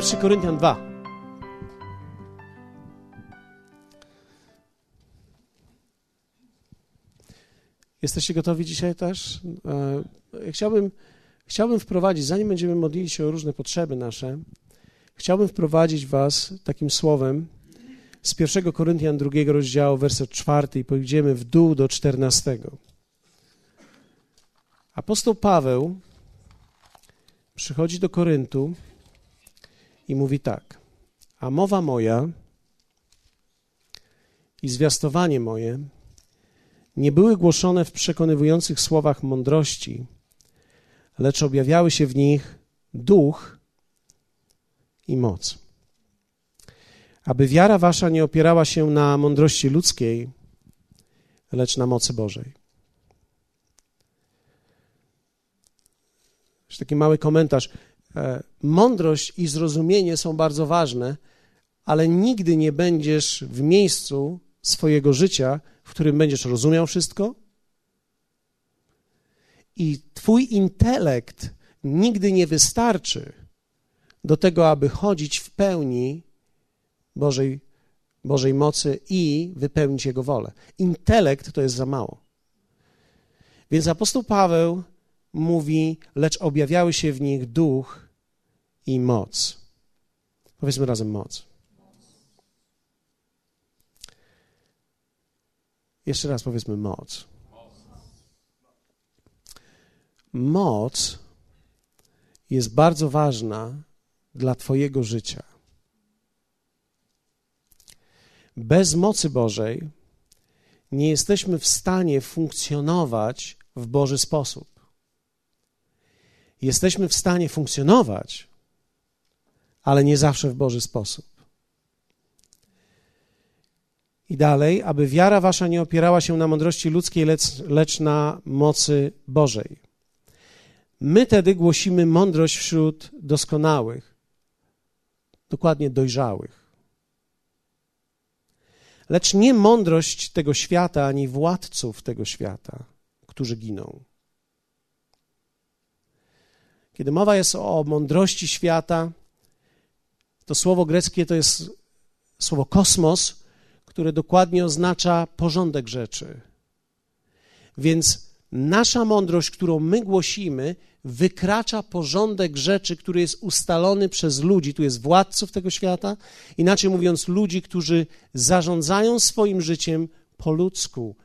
1 Koryntian 2. Jesteście gotowi dzisiaj też? E, chciałbym, chciałbym wprowadzić, zanim będziemy modlili się o różne potrzeby nasze, chciałbym wprowadzić Was takim słowem z 1 Koryntian drugiego rozdziału, werset czwarty i pójdziemy w dół do czternastego. Apostoł Paweł przychodzi do Koryntu i mówi tak: A mowa moja i zwiastowanie moje nie były głoszone w przekonywujących słowach mądrości, lecz objawiały się w nich duch i moc. Aby wiara wasza nie opierała się na mądrości ludzkiej, lecz na mocy Bożej. Taki mały komentarz. E, mądrość i zrozumienie są bardzo ważne, ale nigdy nie będziesz w miejscu swojego życia, w którym będziesz rozumiał wszystko. I Twój intelekt nigdy nie wystarczy do tego, aby chodzić w pełni Bożej, Bożej mocy i wypełnić Jego wolę. Intelekt to jest za mało. Więc apostoł Paweł mówi, lecz objawiały się w nich duch i moc. Powiedzmy razem moc. Jeszcze raz powiedzmy moc. Moc jest bardzo ważna dla Twojego życia. Bez mocy Bożej nie jesteśmy w stanie funkcjonować w Boży sposób jesteśmy w stanie funkcjonować, ale nie zawsze w Boży sposób. I dalej, aby wiara wasza nie opierała się na mądrości ludzkiej, lecz, lecz na mocy Bożej. My tedy głosimy mądrość wśród doskonałych, dokładnie dojrzałych. Lecz nie mądrość tego świata, ani władców tego świata, którzy giną. Kiedy mowa jest o mądrości świata, to słowo greckie to jest słowo kosmos, które dokładnie oznacza porządek rzeczy. Więc nasza mądrość, którą my głosimy, wykracza porządek rzeczy, który jest ustalony przez ludzi. Tu jest władców tego świata, inaczej mówiąc, ludzi, którzy zarządzają swoim życiem po ludzku,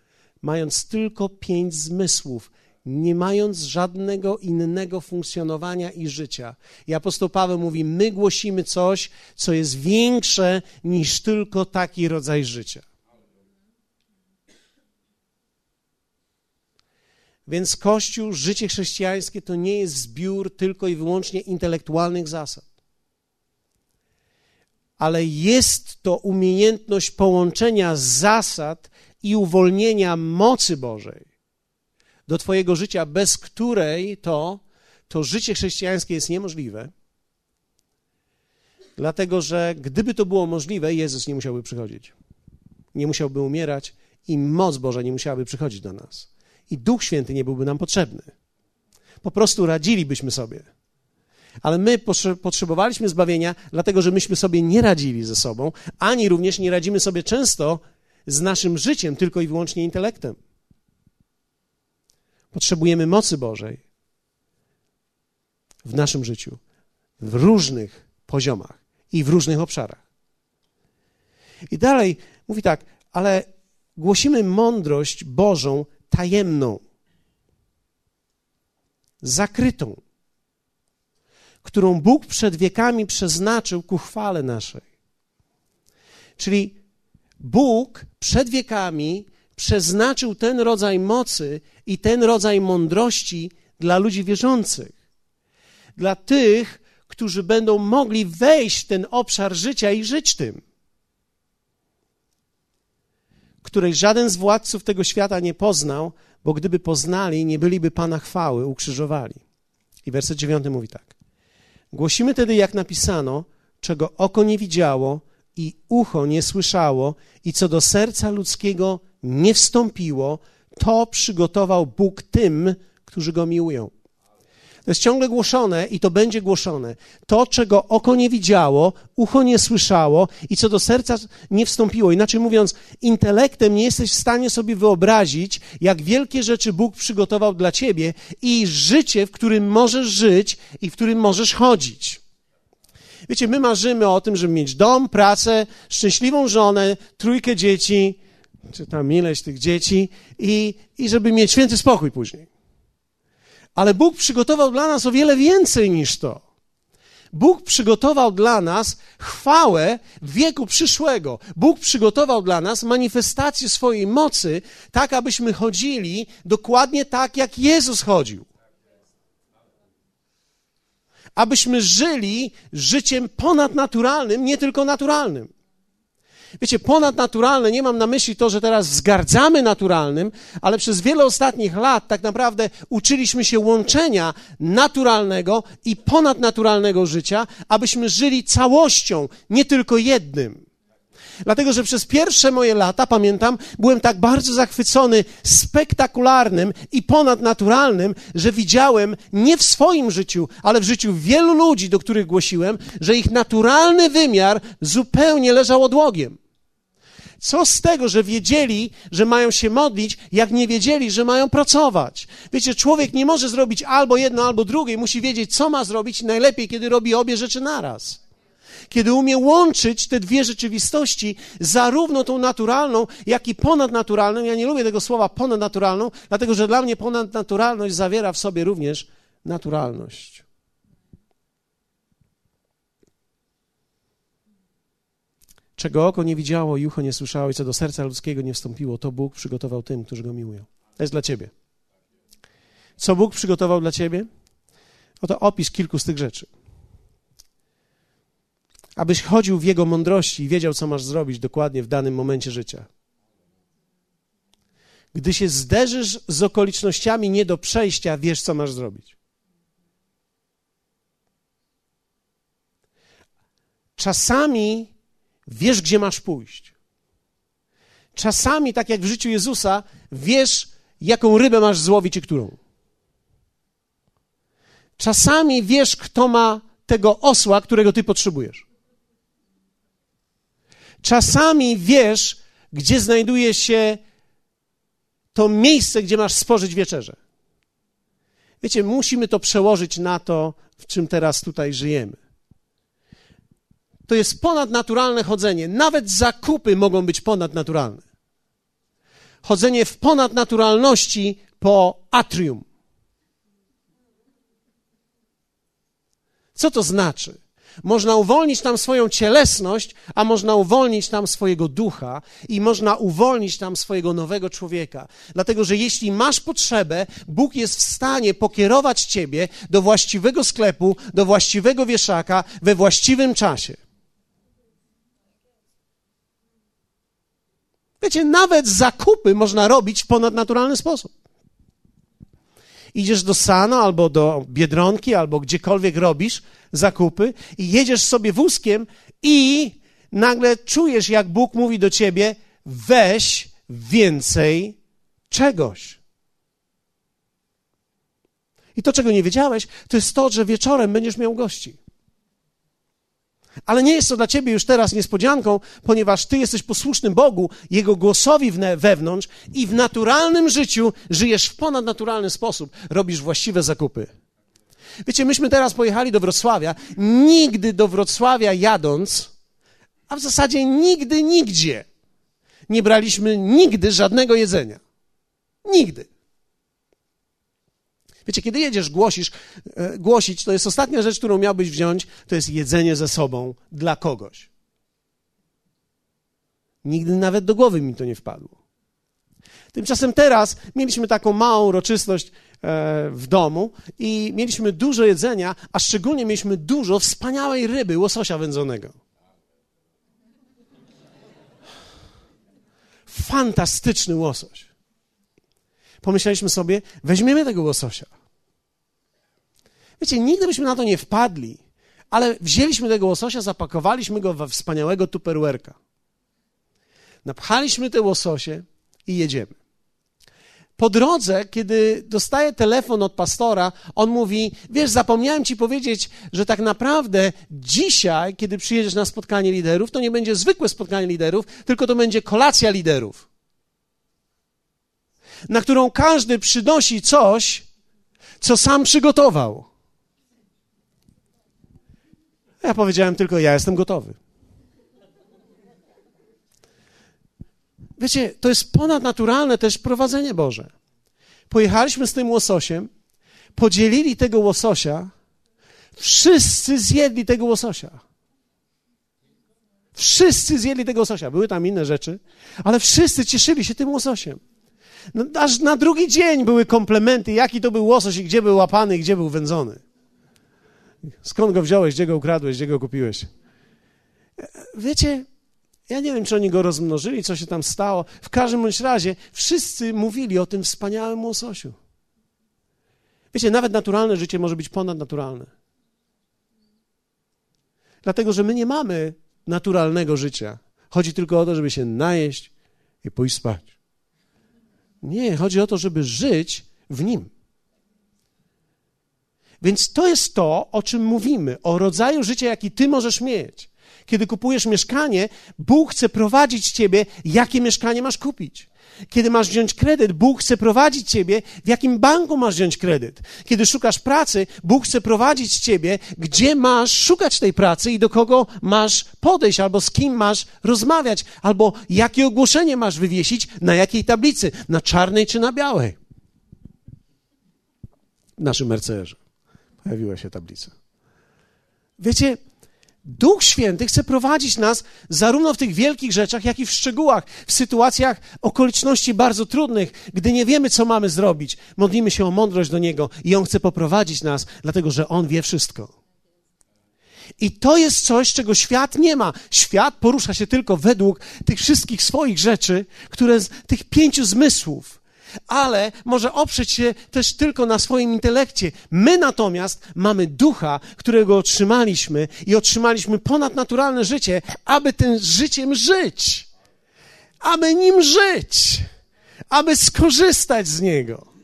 mając tylko pięć zmysłów nie mając żadnego innego funkcjonowania i życia. I apostoł Paweł mówi: My głosimy coś, co jest większe niż tylko taki rodzaj życia. Więc Kościół, życie chrześcijańskie to nie jest zbiór tylko i wyłącznie intelektualnych zasad. Ale jest to umiejętność połączenia zasad i uwolnienia mocy Bożej do Twojego życia, bez której to, to życie chrześcijańskie jest niemożliwe. Dlatego, że gdyby to było możliwe, Jezus nie musiałby przychodzić. Nie musiałby umierać i moc Boża nie musiałaby przychodzić do nas. I Duch Święty nie byłby nam potrzebny. Po prostu radzilibyśmy sobie. Ale my potrzebowaliśmy zbawienia, dlatego że myśmy sobie nie radzili ze sobą, ani również nie radzimy sobie często z naszym życiem, tylko i wyłącznie intelektem. Potrzebujemy mocy Bożej w naszym życiu, w różnych poziomach i w różnych obszarach. I dalej mówi tak, ale głosimy mądrość Bożą tajemną, zakrytą, którą Bóg przed wiekami przeznaczył ku chwale naszej. Czyli Bóg przed wiekami przeznaczył ten rodzaj mocy i ten rodzaj mądrości dla ludzi wierzących. Dla tych, którzy będą mogli wejść w ten obszar życia i żyć tym, której żaden z władców tego świata nie poznał, bo gdyby poznali, nie byliby Pana chwały, ukrzyżowali. I werset dziewiąty mówi tak. Głosimy tedy, jak napisano, czego oko nie widziało i ucho nie słyszało i co do serca ludzkiego nie wstąpiło, to przygotował Bóg tym, którzy go miłują. To jest ciągle głoszone i to będzie głoszone. To, czego oko nie widziało, ucho nie słyszało i co do serca nie wstąpiło. Inaczej mówiąc, intelektem nie jesteś w stanie sobie wyobrazić, jak wielkie rzeczy Bóg przygotował dla ciebie i życie, w którym możesz żyć i w którym możesz chodzić. Wiecie, my marzymy o tym, żeby mieć dom, pracę, szczęśliwą żonę, trójkę dzieci, czy tam ileś tych dzieci i, i żeby mieć święty spokój później. Ale Bóg przygotował dla nas o wiele więcej niż to. Bóg przygotował dla nas chwałę wieku przyszłego. Bóg przygotował dla nas manifestację swojej mocy, tak abyśmy chodzili dokładnie tak, jak Jezus chodził. Abyśmy żyli życiem ponadnaturalnym, nie tylko naturalnym. Wiecie, ponadnaturalne, nie mam na myśli to, że teraz wzgardzamy naturalnym, ale przez wiele ostatnich lat tak naprawdę uczyliśmy się łączenia naturalnego i ponadnaturalnego życia, abyśmy żyli całością, nie tylko jednym. Dlatego, że przez pierwsze moje lata, pamiętam, byłem tak bardzo zachwycony spektakularnym i ponadnaturalnym, że widziałem nie w swoim życiu, ale w życiu wielu ludzi, do których głosiłem, że ich naturalny wymiar zupełnie leżał odłogiem. Co z tego, że wiedzieli, że mają się modlić, jak nie wiedzieli, że mają pracować? Wiecie, człowiek nie może zrobić albo jedno, albo drugie, musi wiedzieć, co ma zrobić, najlepiej, kiedy robi obie rzeczy naraz. Kiedy umie łączyć te dwie rzeczywistości, zarówno tą naturalną, jak i ponadnaturalną. Ja nie lubię tego słowa ponadnaturalną, dlatego że dla mnie ponadnaturalność zawiera w sobie również naturalność. Czego oko nie widziało i ucho nie słyszało i co do serca ludzkiego nie wstąpiło, to Bóg przygotował tym, którzy Go miłują. To jest dla Ciebie. Co Bóg przygotował dla Ciebie? Oto opis kilku z tych rzeczy. Abyś chodził w Jego mądrości i wiedział, co masz zrobić dokładnie w danym momencie życia. Gdy się zderzysz z okolicznościami nie do przejścia, wiesz, co masz zrobić. Czasami wiesz, gdzie masz pójść. Czasami, tak jak w życiu Jezusa, wiesz, jaką rybę masz złowić i którą. Czasami wiesz, kto ma tego osła, którego ty potrzebujesz. Czasami wiesz, gdzie znajduje się to miejsce, gdzie masz spożyć wieczerzę. Wiecie, musimy to przełożyć na to, w czym teraz tutaj żyjemy to jest ponadnaturalne chodzenie. Nawet zakupy mogą być ponadnaturalne. Chodzenie w ponadnaturalności po atrium. Co to znaczy? Można uwolnić tam swoją cielesność, a można uwolnić tam swojego ducha i można uwolnić tam swojego nowego człowieka. Dlatego, że jeśli masz potrzebę, Bóg jest w stanie pokierować ciebie do właściwego sklepu, do właściwego wieszaka we właściwym czasie. Wiecie, nawet zakupy można robić w ponadnaturalny sposób. Idziesz do Sano albo do Biedronki, albo gdziekolwiek robisz zakupy i jedziesz sobie wózkiem i nagle czujesz, jak Bóg mówi do ciebie: weź więcej czegoś. I to, czego nie wiedziałeś, to jest to, że wieczorem będziesz miał gości. Ale nie jest to dla ciebie już teraz niespodzianką, ponieważ ty jesteś posłusznym Bogu, Jego głosowi wewnątrz i w naturalnym życiu żyjesz w ponadnaturalny sposób. Robisz właściwe zakupy. Wiecie, myśmy teraz pojechali do Wrocławia. Nigdy do Wrocławia jadąc, a w zasadzie nigdy, nigdzie nie braliśmy nigdy żadnego jedzenia. Nigdy. Wiecie, kiedy jedziesz, głosisz, e, głosić, to jest ostatnia rzecz, którą miałbyś wziąć, to jest jedzenie ze sobą dla kogoś. Nigdy nawet do głowy mi to nie wpadło. Tymczasem teraz mieliśmy taką małą uroczystość w domu i mieliśmy dużo jedzenia, a szczególnie mieliśmy dużo wspaniałej ryby, łososia wędzonego. Fantastyczny łosoś pomyśleliśmy sobie, weźmiemy tego łososia. Wiecie, nigdy byśmy na to nie wpadli, ale wzięliśmy tego łososia, zapakowaliśmy go we wspaniałego tuperwerka. Napchaliśmy te łososie i jedziemy. Po drodze, kiedy dostaję telefon od pastora, on mówi: Wiesz, zapomniałem ci powiedzieć, że tak naprawdę dzisiaj, kiedy przyjedziesz na spotkanie liderów, to nie będzie zwykłe spotkanie liderów, tylko to będzie kolacja liderów, na którą każdy przynosi coś, co sam przygotował. Ja powiedziałem tylko: Ja jestem gotowy. Wiecie, to jest ponadnaturalne też prowadzenie Boże. Pojechaliśmy z tym łososiem, podzielili tego łososia, wszyscy zjedli tego łososia. Wszyscy zjedli tego łososia. Były tam inne rzeczy, ale wszyscy cieszyli się tym łososiem. No, aż na drugi dzień były komplementy, jaki to był łosoś i gdzie był łapany i gdzie był wędzony. Skąd go wziąłeś, gdzie go ukradłeś, gdzie go kupiłeś. Wiecie, ja nie wiem, czy oni go rozmnożyli, co się tam stało. W każdym bądź razie wszyscy mówili o tym wspaniałym łososiu. Wiecie, nawet naturalne życie może być ponadnaturalne. Dlatego, że my nie mamy naturalnego życia. Chodzi tylko o to, żeby się najeść i pójść spać. Nie, chodzi o to, żeby żyć w nim. Więc to jest to, o czym mówimy, o rodzaju życia, jaki ty możesz mieć. Kiedy kupujesz mieszkanie, Bóg chce prowadzić ciebie, jakie mieszkanie masz kupić. Kiedy masz wziąć kredyt, Bóg chce prowadzić ciebie, w jakim banku masz wziąć kredyt. Kiedy szukasz pracy, Bóg chce prowadzić ciebie, gdzie masz szukać tej pracy i do kogo masz podejść, albo z kim masz rozmawiać, albo jakie ogłoszenie masz wywiesić, na jakiej tablicy, na czarnej czy na białej. W naszym Mercedesie pojawiła się tablica. Wiecie, Duch Święty chce prowadzić nas zarówno w tych wielkich rzeczach, jak i w szczegółach, w sytuacjach okoliczności bardzo trudnych, gdy nie wiemy, co mamy zrobić. Modlimy się o mądrość do Niego i On chce poprowadzić nas, dlatego że On wie wszystko. I to jest coś, czego świat nie ma. Świat porusza się tylko według tych wszystkich swoich rzeczy, które z tych pięciu zmysłów ale może oprzeć się też tylko na swoim intelekcie. My natomiast mamy ducha, którego otrzymaliśmy i otrzymaliśmy ponadnaturalne życie, aby tym życiem żyć, aby nim żyć, aby skorzystać z niego.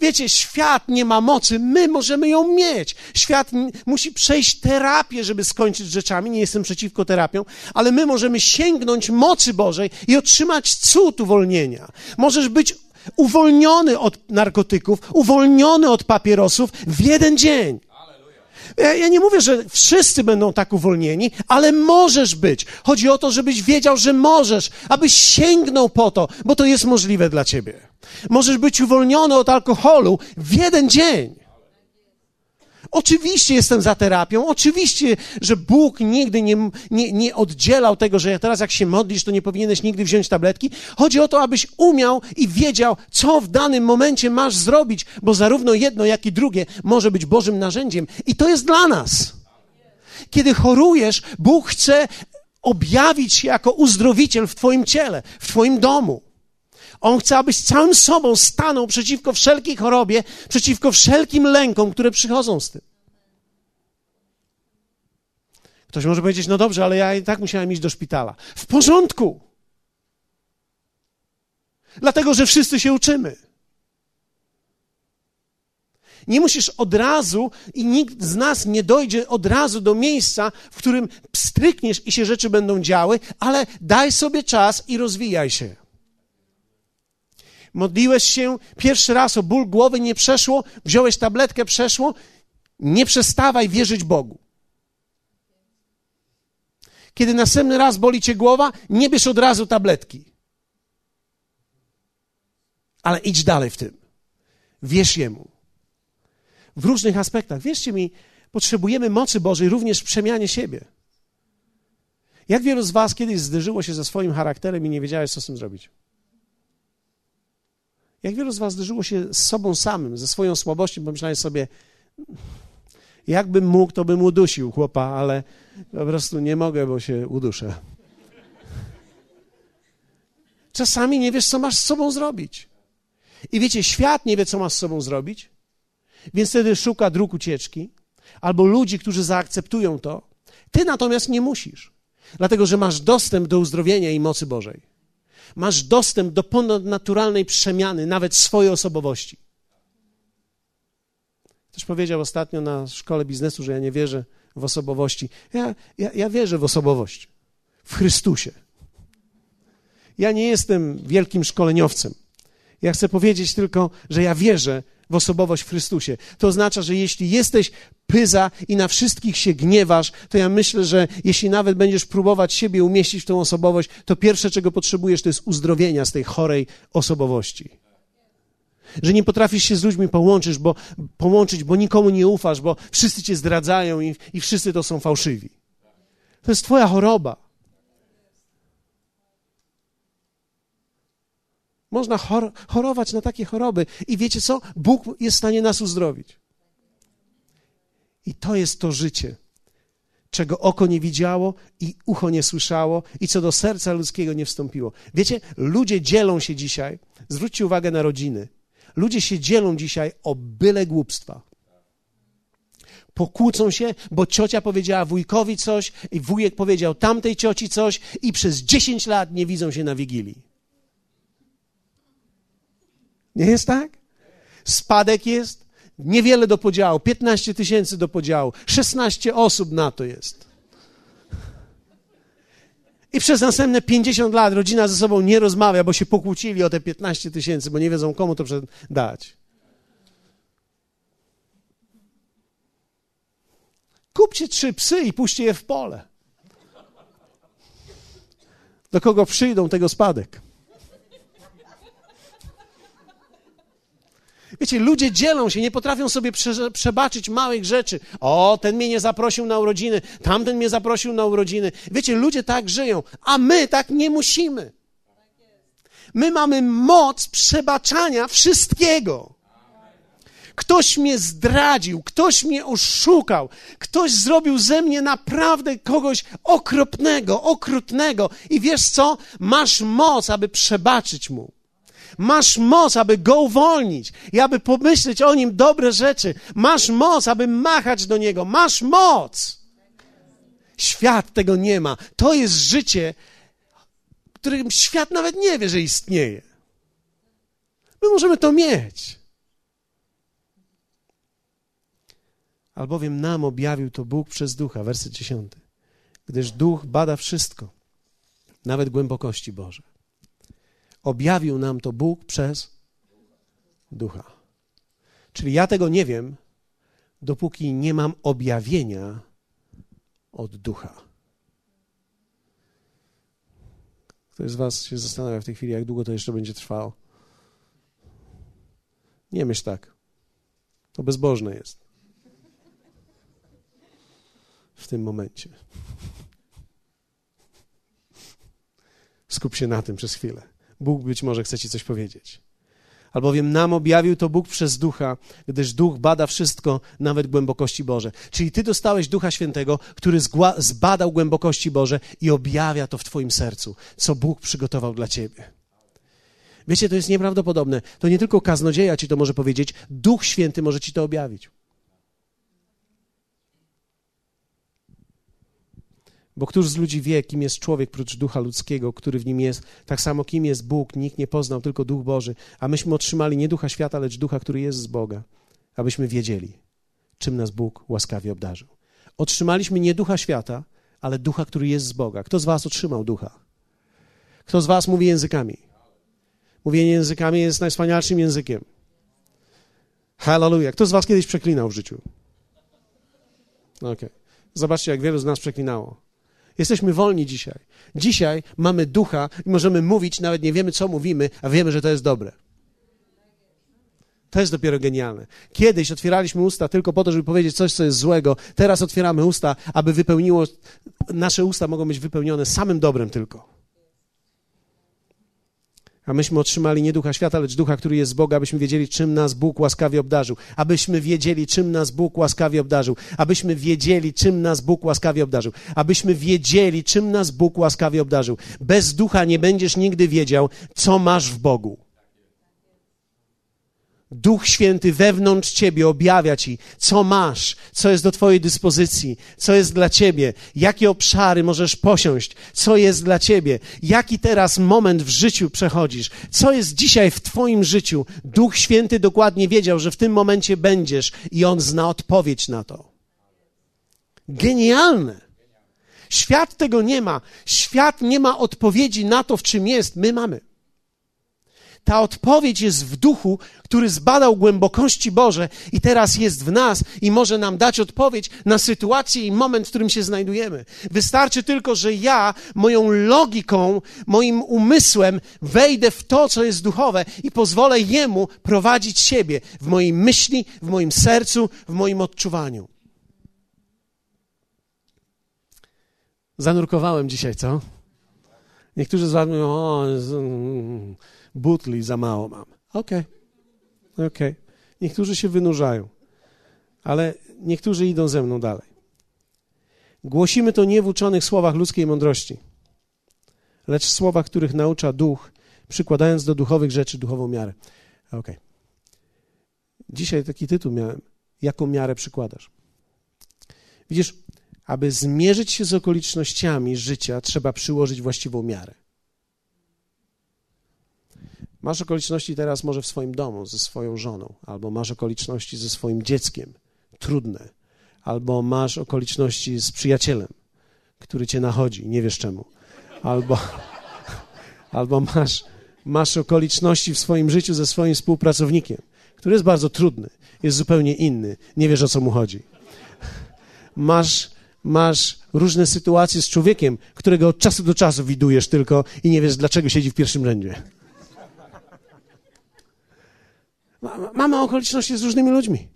Wiecie, świat nie ma mocy, my możemy ją mieć. Świat musi przejść terapię, żeby skończyć z rzeczami. Nie jestem przeciwko terapiom, ale my możemy sięgnąć mocy Bożej i otrzymać cud uwolnienia. Możesz być uwolniony od narkotyków, uwolniony od papierosów w jeden dzień. Ja, ja, nie mówię, że wszyscy będą tak uwolnieni, ale możesz być. Chodzi o to, żebyś wiedział, że możesz, abyś sięgnął po to, bo to jest możliwe dla ciebie. Możesz być uwolniony od alkoholu w jeden dzień. Oczywiście jestem za terapią, oczywiście, że Bóg nigdy nie, nie, nie oddzielał tego, że teraz jak się modlisz, to nie powinieneś nigdy wziąć tabletki. Chodzi o to, abyś umiał i wiedział, co w danym momencie masz zrobić, bo zarówno jedno, jak i drugie może być Bożym narzędziem. I to jest dla nas. Kiedy chorujesz, Bóg chce objawić się jako uzdrowiciel w Twoim ciele, w Twoim domu. On chce, abyś całym sobą stanął przeciwko wszelkiej chorobie, przeciwko wszelkim lękom, które przychodzą z tym. Ktoś może powiedzieć, no dobrze, ale ja i tak musiałem iść do szpitala. W porządku. Dlatego, że wszyscy się uczymy. Nie musisz od razu i nikt z nas nie dojdzie od razu do miejsca, w którym strykniesz i się rzeczy będą działy, ale daj sobie czas i rozwijaj się. Modliłeś się pierwszy raz o ból głowy, nie przeszło, wziąłeś tabletkę, przeszło. Nie przestawaj wierzyć Bogu. Kiedy następny raz boli cię głowa, nie bierz od razu tabletki. Ale idź dalej w tym. Wierz Jemu. W różnych aspektach. Wierzcie mi, potrzebujemy mocy Bożej również w przemianie siebie. Jak wielu z Was kiedyś zderzyło się ze swoim charakterem i nie wiedziałeś, co z tym zrobić? Jak wielu z Was zderzyło się z sobą samym, ze swoją słabością, pomyślałeś sobie, jakbym mógł, to bym udusił chłopa, ale po prostu nie mogę, bo się uduszę. Czasami nie wiesz, co masz z sobą zrobić. I wiecie, świat nie wie, co ma z sobą zrobić, więc wtedy szuka dróg ucieczki albo ludzi, którzy zaakceptują to. Ty natomiast nie musisz, dlatego że masz dostęp do uzdrowienia i mocy Bożej. Masz dostęp do ponadnaturalnej przemiany, nawet swojej osobowości. Ktoś powiedział ostatnio na szkole biznesu, że ja nie wierzę w osobowości. Ja, ja, ja wierzę w osobowość, w Chrystusie. Ja nie jestem wielkim szkoleniowcem. Ja chcę powiedzieć tylko, że ja wierzę w osobowość w Chrystusie. To oznacza, że jeśli jesteś pyza i na wszystkich się gniewasz, to ja myślę, że jeśli nawet będziesz próbować siebie umieścić w tą osobowość, to pierwsze, czego potrzebujesz, to jest uzdrowienia z tej chorej osobowości. Że nie potrafisz się z ludźmi połączyć, bo, połączyć, bo nikomu nie ufasz, bo wszyscy cię zdradzają i, i wszyscy to są fałszywi. To jest twoja choroba. Można chor chorować na takie choroby. I wiecie co? Bóg jest w stanie nas uzdrowić. I to jest to życie, czego oko nie widziało i ucho nie słyszało i co do serca ludzkiego nie wstąpiło. Wiecie, ludzie dzielą się dzisiaj, zwróćcie uwagę na rodziny, ludzie się dzielą dzisiaj o byle głupstwa. Pokłócą się, bo ciocia powiedziała wujkowi coś i wujek powiedział tamtej cioci coś i przez 10 lat nie widzą się na Wigilii. Nie jest tak? Spadek jest, niewiele do podziału, 15 tysięcy do podziału, 16 osób na to jest. I przez następne 50 lat rodzina ze sobą nie rozmawia, bo się pokłócili o te 15 tysięcy, bo nie wiedzą, komu to dać. Kupcie trzy psy i puśćcie je w pole. Do kogo przyjdą, tego spadek. Wiecie, ludzie dzielą się, nie potrafią sobie prze, przebaczyć małych rzeczy. O, ten mnie nie zaprosił na urodziny, tamten mnie zaprosił na urodziny. Wiecie, ludzie tak żyją, a my tak nie musimy. My mamy moc przebaczania wszystkiego. Ktoś mnie zdradził, ktoś mnie oszukał, ktoś zrobił ze mnie naprawdę kogoś okropnego, okrutnego. I wiesz co? Masz moc, aby przebaczyć mu. Masz moc, aby go uwolnić i aby pomyśleć o nim dobre rzeczy. Masz moc, aby machać do niego. Masz moc. Świat tego nie ma. To jest życie, którym świat nawet nie wie, że istnieje. My możemy to mieć. Albowiem nam objawił to Bóg przez ducha, werset 10. Gdyż duch bada wszystko, nawet głębokości Boże. Objawił nam to Bóg przez ducha. Czyli ja tego nie wiem, dopóki nie mam objawienia od ducha. Ktoś z Was się zastanawia w tej chwili, jak długo to jeszcze będzie trwało. Nie myśl tak. To bezbożne jest. W tym momencie. Skup się na tym przez chwilę. Bóg być może chce ci coś powiedzieć. Albowiem nam objawił to Bóg przez ducha, gdyż duch bada wszystko, nawet głębokości Boże. Czyli ty dostałeś ducha świętego, który zbadał głębokości Boże i objawia to w twoim sercu, co Bóg przygotował dla ciebie. Wiecie, to jest nieprawdopodobne. To nie tylko kaznodzieja ci to może powiedzieć, Duch Święty może ci to objawić. Bo któż z ludzi wie, kim jest człowiek prócz ducha ludzkiego, który w nim jest? Tak samo kim jest Bóg, nikt nie poznał, tylko duch Boży. A myśmy otrzymali nie ducha świata, lecz ducha, który jest z Boga, abyśmy wiedzieli, czym nas Bóg łaskawie obdarzył. Otrzymaliśmy nie ducha świata, ale ducha, który jest z Boga. Kto z Was otrzymał ducha? Kto z Was mówi językami? Mówienie językami jest najwspanialszym językiem. Hallelujah. Kto z Was kiedyś przeklinał w życiu? Okej. Okay. Zobaczcie, jak wielu z nas przeklinało. Jesteśmy wolni dzisiaj. Dzisiaj mamy ducha i możemy mówić, nawet nie wiemy, co mówimy, a wiemy, że to jest dobre. To jest dopiero genialne. Kiedyś otwieraliśmy usta tylko po to, żeby powiedzieć coś, co jest złego. Teraz otwieramy usta, aby wypełniło. Nasze usta mogą być wypełnione samym dobrem tylko. A myśmy otrzymali nie ducha świata, lecz ducha, który jest z Boga, abyśmy wiedzieli, czym nas Bóg łaskawie obdarzył. Abyśmy wiedzieli, czym nas Bóg łaskawie obdarzył. Abyśmy wiedzieli, czym nas Bóg łaskawie obdarzył. Abyśmy wiedzieli, czym nas Bóg łaskawie obdarzył. Bez ducha nie będziesz nigdy wiedział, co masz w Bogu. Duch Święty wewnątrz ciebie objawia ci, co masz, co jest do twojej dyspozycji, co jest dla ciebie, jakie obszary możesz posiąść, co jest dla ciebie, jaki teraz moment w życiu przechodzisz, co jest dzisiaj w twoim życiu. Duch Święty dokładnie wiedział, że w tym momencie będziesz i on zna odpowiedź na to. Genialne. Świat tego nie ma. Świat nie ma odpowiedzi na to, w czym jest. My mamy. Ta odpowiedź jest w duchu, który zbadał głębokości Boże i teraz jest w nas i może nam dać odpowiedź na sytuację i moment, w którym się znajdujemy. Wystarczy tylko, że ja moją logiką, moim umysłem wejdę w to, co jest duchowe i pozwolę Jemu prowadzić siebie w mojej myśli, w moim sercu, w moim odczuwaniu. Zanurkowałem dzisiaj, co? Niektórzy z was mówią, o, butli za mało mam. Okej, okay. okej. Okay. Niektórzy się wynurzają, ale niektórzy idą ze mną dalej. Głosimy to nie w uczonych słowach ludzkiej mądrości, lecz w słowach, których naucza duch, przykładając do duchowych rzeczy duchową miarę. Okej. Okay. Dzisiaj taki tytuł miałem. Jaką miarę przykładasz? Widzisz, aby zmierzyć się z okolicznościami życia, trzeba przyłożyć właściwą miarę. Masz okoliczności teraz może w swoim domu ze swoją żoną, albo masz okoliczności ze swoim dzieckiem, trudne, albo masz okoliczności z przyjacielem, który cię nachodzi, nie wiesz czemu, albo, albo masz, masz okoliczności w swoim życiu ze swoim współpracownikiem, który jest bardzo trudny, jest zupełnie inny, nie wiesz o co mu chodzi. Masz, masz różne sytuacje z człowiekiem, którego od czasu do czasu widujesz tylko i nie wiesz, dlaczego siedzi w pierwszym rzędzie. Mamy okoliczności z różnymi ludźmi.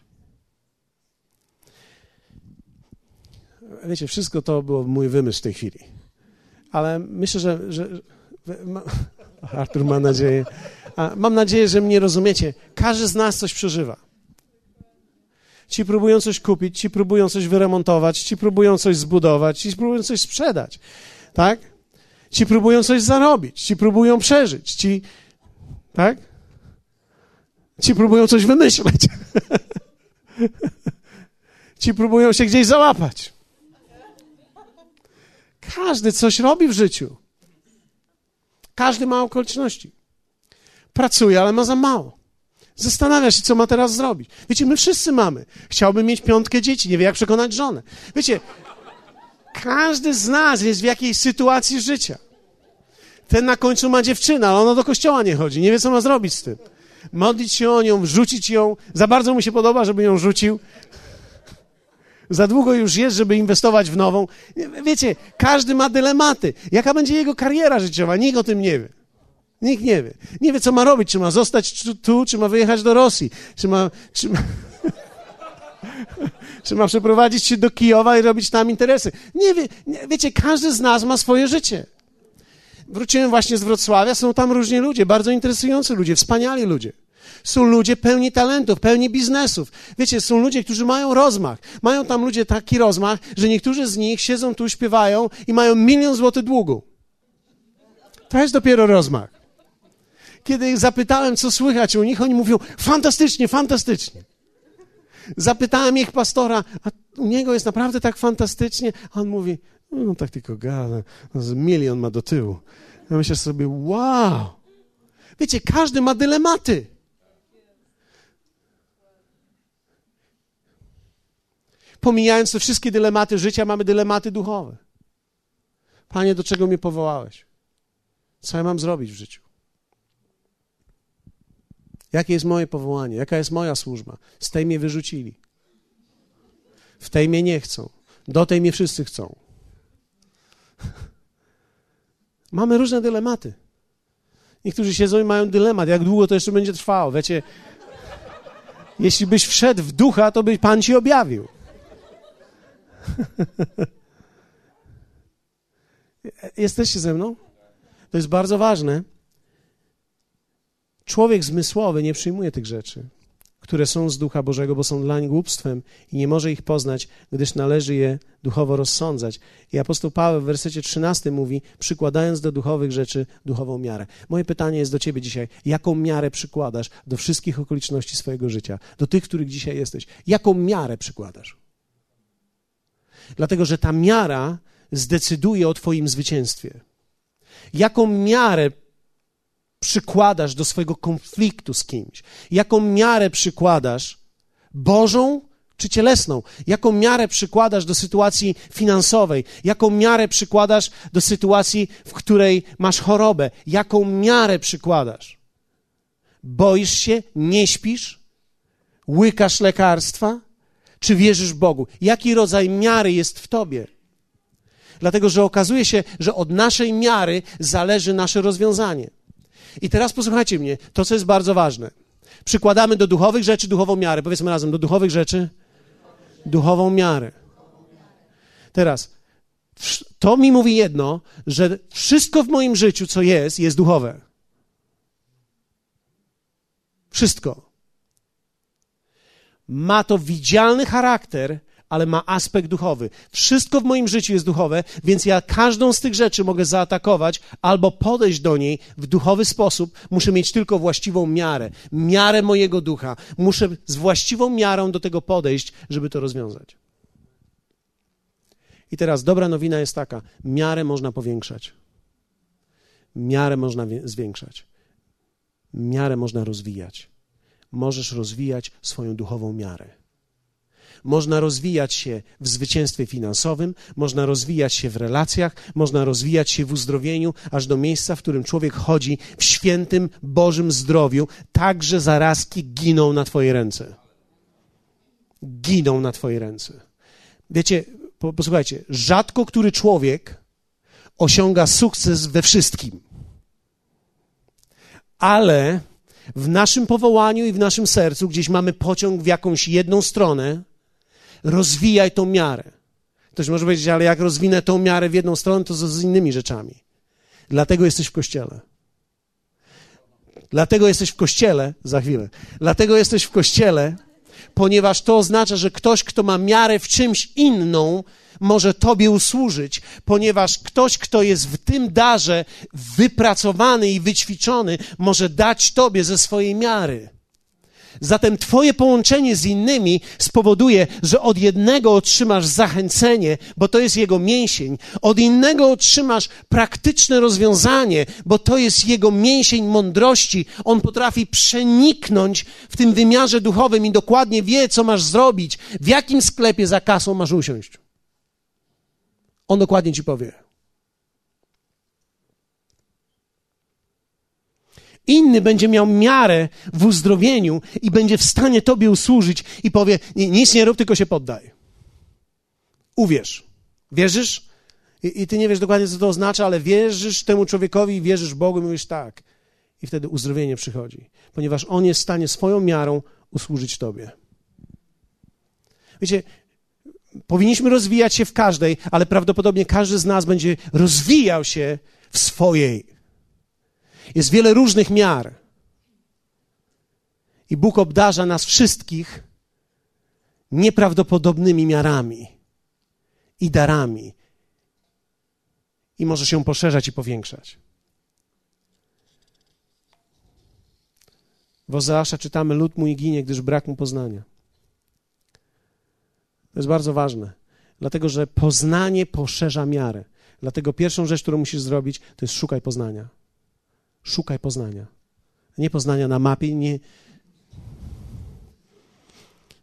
Wiecie, wszystko to było mój wymysł w tej chwili. Ale myślę, że. że ma, Artur ma nadzieję. Mam nadzieję, że mnie rozumiecie. Każdy z nas coś przeżywa. Ci próbują coś kupić, ci próbują coś wyremontować, ci próbują coś zbudować, ci próbują coś sprzedać. Tak? Ci próbują coś zarobić, ci próbują przeżyć, ci. Tak? Ci próbują coś wymyśleć. Ci próbują się gdzieś załapać. Każdy coś robi w życiu. Każdy ma okoliczności. Pracuje, ale ma za mało. Zastanawia się, co ma teraz zrobić. Wiecie, my wszyscy mamy. Chciałbym mieć piątkę dzieci, nie wie, jak przekonać żonę. Wiecie, każdy z nas jest w jakiejś sytuacji życia. Ten na końcu ma dziewczynę, ale ona do kościoła nie chodzi, nie wie, co ma zrobić z tym modlić się o nią, wrzucić ją. Za bardzo mu się podoba, żeby ją rzucił. Za długo już jest, żeby inwestować w nową. Wiecie, każdy ma dylematy. Jaka będzie jego kariera życiowa? Nikt o tym nie wie. Nikt nie wie. Nie wie, co ma robić. Czy ma zostać tu, czy ma wyjechać do Rosji. Czy ma... Czy ma... czy ma przeprowadzić się do Kijowa i robić tam interesy. Nie wie, nie, wiecie, każdy z nas ma swoje życie. Wróciłem właśnie z Wrocławia, są tam różni ludzie, bardzo interesujący ludzie, wspaniali ludzie. Są ludzie pełni talentów, pełni biznesów. Wiecie, są ludzie, którzy mają rozmach. Mają tam ludzie taki rozmach, że niektórzy z nich siedzą tu, śpiewają i mają milion złotych długu. To jest dopiero rozmach. Kiedy ich zapytałem, co słychać u nich, oni mówią, fantastycznie, fantastycznie. Zapytałem ich pastora, a u niego jest naprawdę tak fantastycznie? A on mówi, no tak tylko gada, no, milion ma do tyłu. Ja myślę sobie, wow. Wiecie, każdy ma dylematy. Pomijając te wszystkie dylematy życia, mamy dylematy duchowe. Panie, do czego mnie powołałeś? Co ja mam zrobić w życiu? Jakie jest moje powołanie? Jaka jest moja służba? Z tej mnie wyrzucili. W tej mnie nie chcą. Do tej mnie wszyscy chcą. Mamy różne dylematy. Niektórzy siedzą i mają dylemat, jak długo to jeszcze będzie trwało. Wiecie, jeśli byś wszedł w ducha, to by Pan ci objawił. Jesteście ze mną? To jest bardzo ważne. Człowiek zmysłowy nie przyjmuje tych rzeczy, które są z Ducha Bożego, bo są dlań głupstwem i nie może ich poznać, gdyż należy je duchowo rozsądzać. I apostoł Paweł w wersecie 13 mówi, przykładając do duchowych rzeczy duchową miarę. Moje pytanie jest do ciebie dzisiaj, jaką miarę przykładasz do wszystkich okoliczności swojego życia, do tych, których dzisiaj jesteś? Jaką miarę przykładasz? Dlatego, że ta miara zdecyduje o twoim zwycięstwie. Jaką miarę przykładasz do swojego konfliktu z kimś? Jaką miarę przykładasz? Bożą czy cielesną? Jaką miarę przykładasz do sytuacji finansowej? Jaką miarę przykładasz do sytuacji, w której masz chorobę? Jaką miarę przykładasz? Boisz się? Nie śpisz? Łykasz lekarstwa? Czy wierzysz Bogu? Jaki rodzaj miary jest w tobie? Dlatego, że okazuje się, że od naszej miary zależy nasze rozwiązanie. I teraz posłuchajcie mnie, to co jest bardzo ważne. Przykładamy do duchowych rzeczy duchową miarę. Powiedzmy razem, do duchowych rzeczy duchową miarę. Teraz, to mi mówi jedno, że wszystko w moim życiu, co jest, jest duchowe. Wszystko. Ma to widzialny charakter, ale ma aspekt duchowy. Wszystko w moim życiu jest duchowe, więc ja każdą z tych rzeczy mogę zaatakować albo podejść do niej w duchowy sposób. Muszę mieć tylko właściwą miarę, miarę mojego ducha. Muszę z właściwą miarą do tego podejść, żeby to rozwiązać. I teraz dobra nowina jest taka: miarę można powiększać. Miarę można zwiększać. Miarę można rozwijać. Możesz rozwijać swoją duchową miarę. Można rozwijać się w zwycięstwie finansowym, można rozwijać się w relacjach, można rozwijać się w uzdrowieniu, aż do miejsca, w którym człowiek chodzi w świętym Bożym zdrowiu, także zarazki giną na Twoje ręce. Giną na Twoje ręce. Wiecie, posłuchajcie, rzadko który człowiek osiąga sukces we wszystkim. Ale w naszym powołaniu i w naszym sercu gdzieś mamy pociąg w jakąś jedną stronę, rozwijaj tą miarę. Ktoś może powiedzieć, ale jak rozwinę tą miarę w jedną stronę, to z innymi rzeczami. Dlatego jesteś w kościele. Dlatego jesteś w kościele, za chwilę. Dlatego jesteś w kościele, ponieważ to oznacza, że ktoś, kto ma miarę w czymś inną, może Tobie usłużyć, ponieważ ktoś, kto jest w tym darze wypracowany i wyćwiczony, może dać Tobie ze swojej miary. Zatem Twoje połączenie z innymi spowoduje, że od jednego otrzymasz zachęcenie, bo to jest jego mięsień, od innego otrzymasz praktyczne rozwiązanie, bo to jest jego mięsień mądrości. On potrafi przeniknąć w tym wymiarze duchowym i dokładnie wie, co masz zrobić, w jakim sklepie za kasą masz usiąść. On dokładnie ci powie. Inny będzie miał miarę w uzdrowieniu i będzie w stanie Tobie usłużyć i powie: Nic nie rób, tylko się poddaj. Uwierz. Wierzysz? I, I, ty nie wiesz dokładnie, co to oznacza, ale wierzysz temu człowiekowi, wierzysz Bogu i mówisz tak. I wtedy uzdrowienie przychodzi, ponieważ on jest w stanie swoją miarą usłużyć Tobie. Wiecie, powinniśmy rozwijać się w każdej, ale prawdopodobnie każdy z nas będzie rozwijał się w swojej. Jest wiele różnych miar. I Bóg obdarza nas wszystkich nieprawdopodobnymi miarami i darami. I może się poszerzać i powiększać. W Ozeasza czytamy: Lud mój ginie, gdyż brak mu poznania. To jest bardzo ważne, dlatego że poznanie poszerza miarę. Dlatego pierwszą rzecz, którą musisz zrobić, to jest szukaj poznania. Szukaj poznania. Nie poznania na mapie, nie,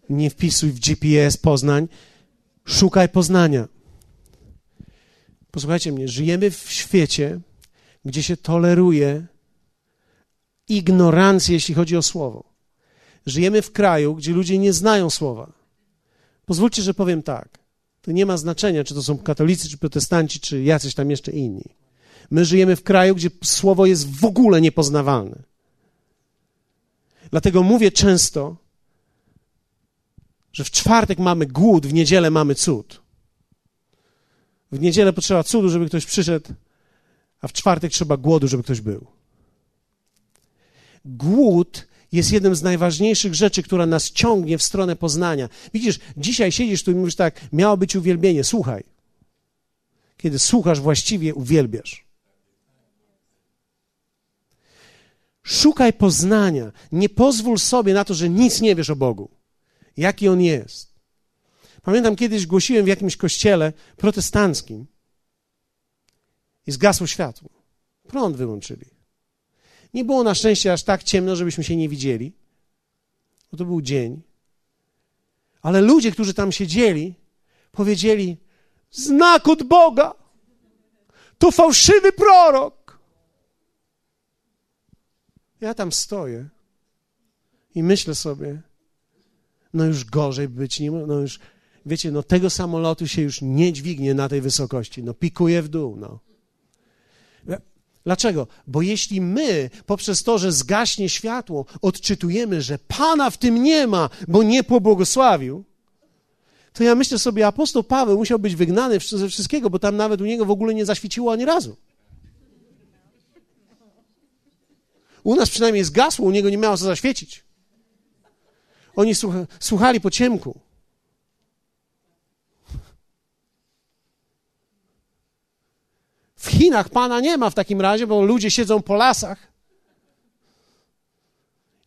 nie wpisuj w GPS Poznań. Szukaj poznania. Posłuchajcie mnie, żyjemy w świecie, gdzie się toleruje ignorancję, jeśli chodzi o słowo. Żyjemy w kraju, gdzie ludzie nie znają słowa. Pozwólcie, że powiem tak. To nie ma znaczenia, czy to są katolicy, czy protestanci, czy jacyś tam jeszcze inni. My żyjemy w kraju, gdzie słowo jest w ogóle niepoznawalne. Dlatego mówię często, że w czwartek mamy głód, w niedzielę mamy cud. W niedzielę potrzeba cudu, żeby ktoś przyszedł, a w czwartek trzeba głodu, żeby ktoś był. Głód jest jednym z najważniejszych rzeczy, która nas ciągnie w stronę poznania. Widzisz, dzisiaj siedzisz tu i mówisz tak, miało być uwielbienie. Słuchaj. Kiedy słuchasz, właściwie uwielbiasz. Szukaj poznania. Nie pozwól sobie na to, że nic nie wiesz o Bogu. Jaki On jest. Pamiętam, kiedyś głosiłem w jakimś kościele protestanckim i zgasło światło. Prąd wyłączyli. Nie było na szczęście aż tak ciemno, żebyśmy się nie widzieli, bo to był dzień. Ale ludzie, którzy tam siedzieli, powiedzieli: Znak od Boga! To fałszywy prorok! Ja tam stoję i myślę sobie, no już gorzej być nie no już, wiecie, no tego samolotu się już nie dźwignie na tej wysokości, no pikuje w dół, no. Dlaczego? Bo jeśli my poprzez to, że zgaśnie światło, odczytujemy, że Pana w tym nie ma, bo nie pobłogosławił, to ja myślę sobie, apostoł Paweł musiał być wygnany ze wszystkiego, bo tam nawet u niego w ogóle nie zaświeciło ani razu. U nas przynajmniej zgasło, u niego nie miało co zaświecić. Oni słuchali po ciemku. W Chinach Pana nie ma w takim razie, bo ludzie siedzą po lasach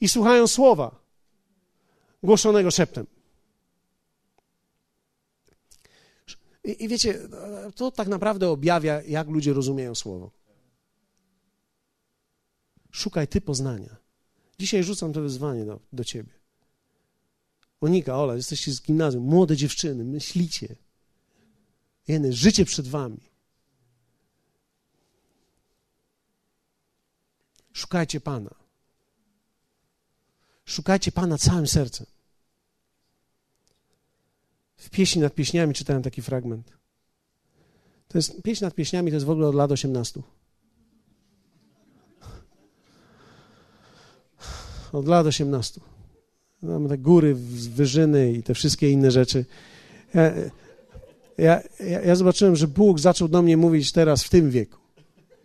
i słuchają słowa głoszonego szeptem. I, I, wiecie, to tak naprawdę objawia, jak ludzie rozumieją słowo. Szukaj ty poznania. Dzisiaj rzucam to wyzwanie do, do ciebie. Monika, Ola, jesteście z gimnazjum, młode dziewczyny, myślicie. Jeny, życie przed wami. Szukajcie Pana. Szukajcie Pana całym sercem. W pieśni nad pieśniami czytałem taki fragment. To jest, pieśń nad pieśniami to jest w ogóle od lat 18. Od lat 18. Mamy te góry, wyżyny i te wszystkie inne rzeczy. Ja, ja, ja zobaczyłem, że Bóg zaczął do mnie mówić teraz w tym wieku.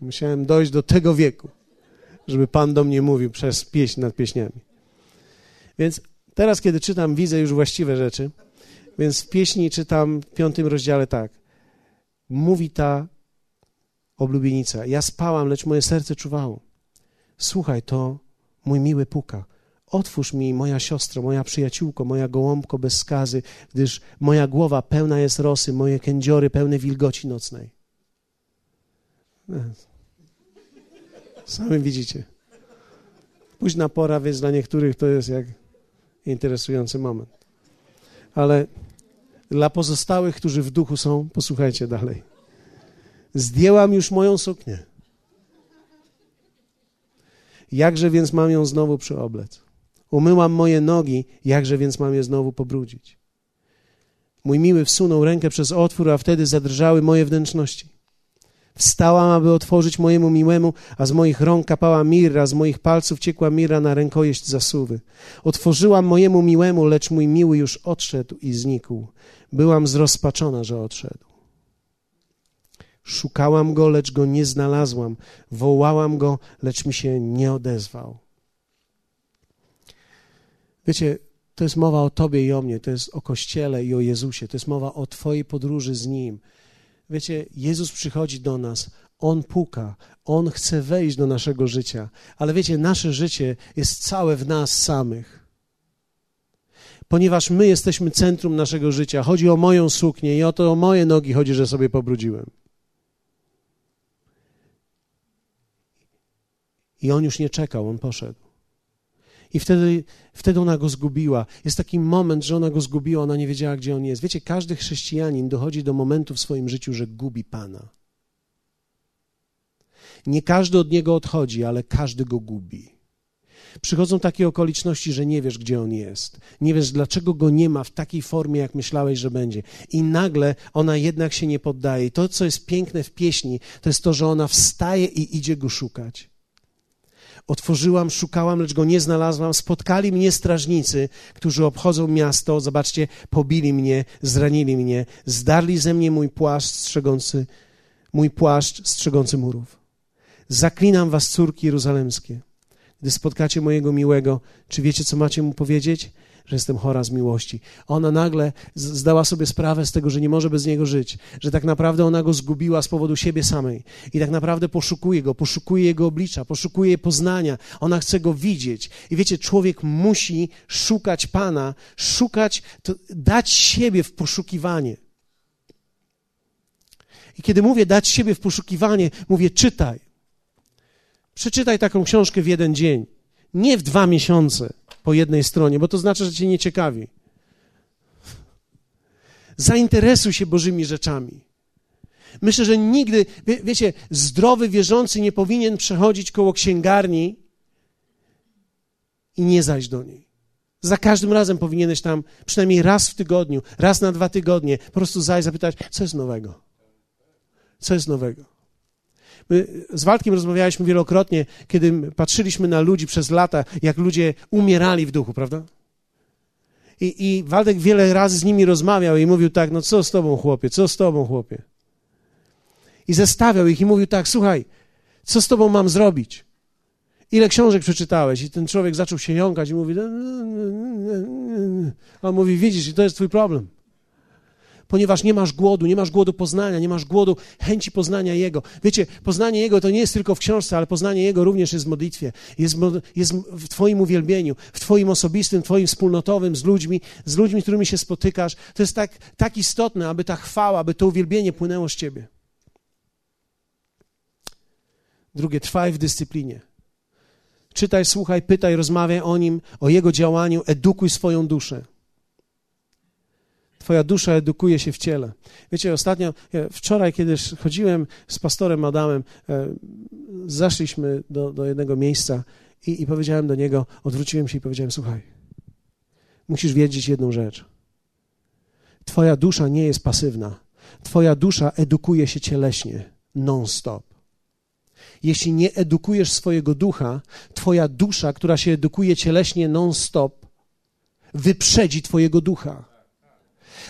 Musiałem dojść do tego wieku żeby Pan do mnie mówił przez pieśń nad pieśniami. Więc teraz, kiedy czytam, widzę już właściwe rzeczy. Więc w pieśni czytam w piątym rozdziale tak. Mówi ta oblubienica. Ja spałam, lecz moje serce czuwało. Słuchaj, to mój miły puka. Otwórz mi, moja siostro, moja przyjaciółko, moja gołąbko bez skazy, gdyż moja głowa pełna jest rosy, moje kędziory pełne wilgoci nocnej. Sami widzicie. Późna pora, więc dla niektórych to jest jak interesujący moment. Ale dla pozostałych, którzy w duchu są, posłuchajcie dalej. Zdjęłam już moją suknię. Jakże więc mam ją znowu przyoblec? Umyłam moje nogi, jakże więc mam je znowu pobrudzić? Mój miły wsunął rękę przez otwór, a wtedy zadrżały moje wnętrzności. Wstałam, aby otworzyć mojemu miłemu, a z moich rąk kapała mirra, z moich palców ciekła mirra na rękojeść zasuwy. Otworzyłam mojemu miłemu, lecz mój miły już odszedł i znikł. Byłam zrozpaczona, że odszedł. Szukałam go, lecz go nie znalazłam. Wołałam go, lecz mi się nie odezwał. Wiecie, to jest mowa o Tobie i o mnie, to jest o Kościele i o Jezusie, to jest mowa o Twojej podróży z Nim. Wiecie, Jezus przychodzi do nas, On puka, On chce wejść do naszego życia, ale wiecie, nasze życie jest całe w nas samych. Ponieważ my jesteśmy centrum naszego życia, chodzi o moją suknię i o to o moje nogi chodzi, że sobie pobrudziłem. I on już nie czekał, on poszedł. I wtedy, wtedy ona go zgubiła. Jest taki moment, że ona go zgubiła, ona nie wiedziała, gdzie on jest. Wiecie, każdy chrześcijanin dochodzi do momentu w swoim życiu, że gubi Pana. Nie każdy od niego odchodzi, ale każdy go gubi. Przychodzą takie okoliczności, że nie wiesz, gdzie on jest. Nie wiesz, dlaczego go nie ma w takiej formie, jak myślałeś, że będzie. I nagle ona jednak się nie poddaje. I to, co jest piękne w pieśni, to jest to, że ona wstaje i idzie go szukać. Otworzyłam, szukałam, lecz go nie znalazłam. Spotkali mnie strażnicy, którzy obchodzą miasto. Zobaczcie, pobili mnie, zranili mnie, zdarli ze mnie mój płaszcz strzegący, mój płaszcz strzegący murów. Zaklinam was, córki jeruzalemskie. Gdy spotkacie mojego miłego, czy wiecie, co macie mu powiedzieć? Że jestem chora z miłości. Ona nagle zdała sobie sprawę z tego, że nie może bez niego żyć, że tak naprawdę ona go zgubiła z powodu siebie samej i tak naprawdę poszukuje go, poszukuje jego oblicza, poszukuje poznania. Ona chce go widzieć. I wiecie, człowiek musi szukać Pana, szukać, dać siebie w poszukiwanie. I kiedy mówię dać siebie w poszukiwanie, mówię czytaj. Przeczytaj taką książkę w jeden dzień, nie w dwa miesiące po jednej stronie, bo to znaczy, że cię nie ciekawi. Zainteresuj się Bożymi rzeczami. Myślę, że nigdy, wie, wiecie, zdrowy wierzący nie powinien przechodzić koło księgarni i nie zajść do niej. Za każdym razem powinieneś tam przynajmniej raz w tygodniu, raz na dwa tygodnie po prostu zajść, zapytać, co jest nowego. Co jest nowego? My z Waldkiem rozmawialiśmy wielokrotnie, kiedy patrzyliśmy na ludzi przez lata, jak ludzie umierali w duchu, prawda? I, I Waldek wiele razy z nimi rozmawiał i mówił tak, no co z tobą chłopie, co z tobą chłopie? I zestawiał ich i mówił tak, słuchaj, co z tobą mam zrobić? Ile książek przeczytałeś? I ten człowiek zaczął się jąkać i mówi, a on mówi, widzisz, to jest twój problem ponieważ nie masz głodu, nie masz głodu poznania, nie masz głodu chęci poznania Jego. Wiecie, poznanie Jego to nie jest tylko w książce, ale poznanie Jego również jest w modlitwie, jest, jest w Twoim uwielbieniu, w Twoim osobistym, Twoim wspólnotowym, z ludźmi, z ludźmi, z którymi się spotykasz. To jest tak, tak istotne, aby ta chwała, aby to uwielbienie płynęło z Ciebie. Drugie, trwaj w dyscyplinie. Czytaj, słuchaj, pytaj, rozmawiaj o Nim, o Jego działaniu, edukuj swoją duszę. Twoja dusza edukuje się w ciele. Wiecie, ostatnio, wczoraj, kiedy chodziłem z pastorem Adamem, e, zaszliśmy do, do jednego miejsca i, i powiedziałem do niego, odwróciłem się i powiedziałem: Słuchaj, musisz wiedzieć jedną rzecz. Twoja dusza nie jest pasywna. Twoja dusza edukuje się cieleśnie, non-stop. Jeśli nie edukujesz swojego ducha, Twoja dusza, która się edukuje cieleśnie non-stop, wyprzedzi Twojego ducha.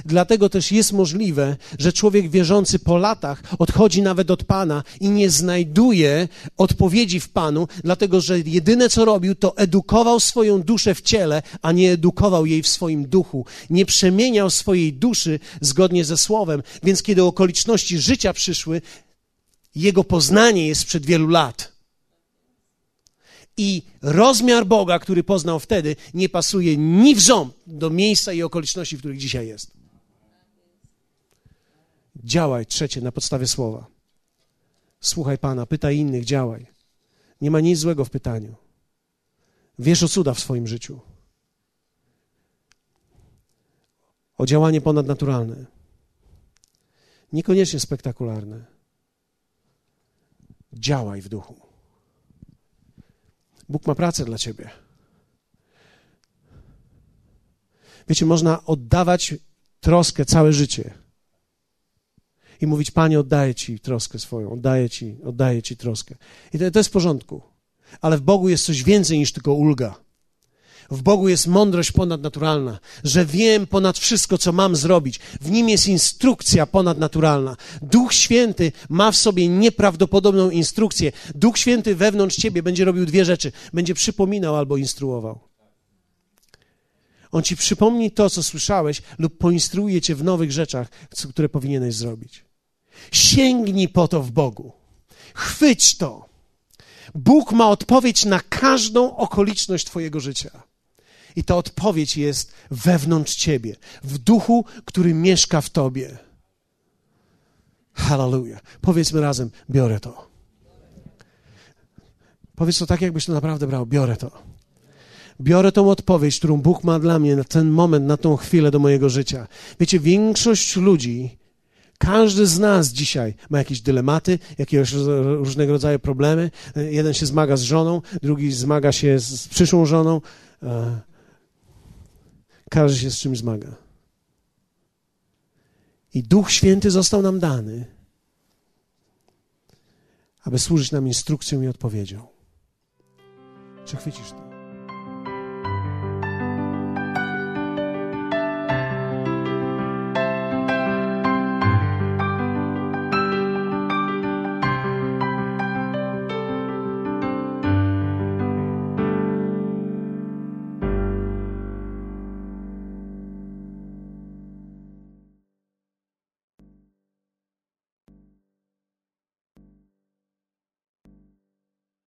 Dlatego też jest możliwe, że człowiek wierzący po latach odchodzi nawet od Pana i nie znajduje odpowiedzi w Panu, dlatego że jedyne co robił, to edukował swoją duszę w ciele, a nie edukował jej w swoim duchu. Nie przemieniał swojej duszy zgodnie ze Słowem, więc kiedy okoliczności życia przyszły, jego poznanie jest sprzed wielu lat. I rozmiar Boga, który poznał wtedy, nie pasuje ni w ząb do miejsca i okoliczności, w których dzisiaj jest. Działaj, trzecie, na podstawie słowa. Słuchaj Pana, pytaj innych, działaj. Nie ma nic złego w pytaniu. Wiesz o cuda w swoim życiu. O działanie ponadnaturalne. Niekoniecznie spektakularne. Działaj w duchu. Bóg ma pracę dla ciebie. Wiecie, można oddawać troskę całe życie i mówić: Panie, oddaję Ci troskę swoją, oddaję Ci, oddaję Ci troskę. I to, to jest w porządku. Ale w Bogu jest coś więcej niż tylko ulga. W Bogu jest mądrość ponadnaturalna, że wiem ponad wszystko, co mam zrobić. W nim jest instrukcja ponadnaturalna. Duch Święty ma w sobie nieprawdopodobną instrukcję. Duch Święty wewnątrz ciebie będzie robił dwie rzeczy: będzie przypominał albo instruował. On ci przypomni to, co słyszałeś, lub poinstruuje cię w nowych rzeczach, które powinieneś zrobić. Sięgnij po to w Bogu. Chwyć to. Bóg ma odpowiedź na każdą okoliczność Twojego życia. I ta odpowiedź jest wewnątrz Ciebie, w duchu, który mieszka w Tobie. Hallelujah. Powiedzmy razem: biorę to. Powiedz to tak, jakbyś to naprawdę brał. Biorę to. Biorę tą odpowiedź, którą Bóg ma dla mnie na ten moment, na tą chwilę do mojego życia. Wiecie, większość ludzi każdy z nas dzisiaj ma jakieś dylematy, jakieś różnego rodzaju problemy. Jeden się zmaga z żoną, drugi zmaga się z przyszłą żoną. Każdy się z czymś zmaga. I Duch Święty został nam dany, aby służyć nam instrukcją i odpowiedzią. Czy chwycisz to?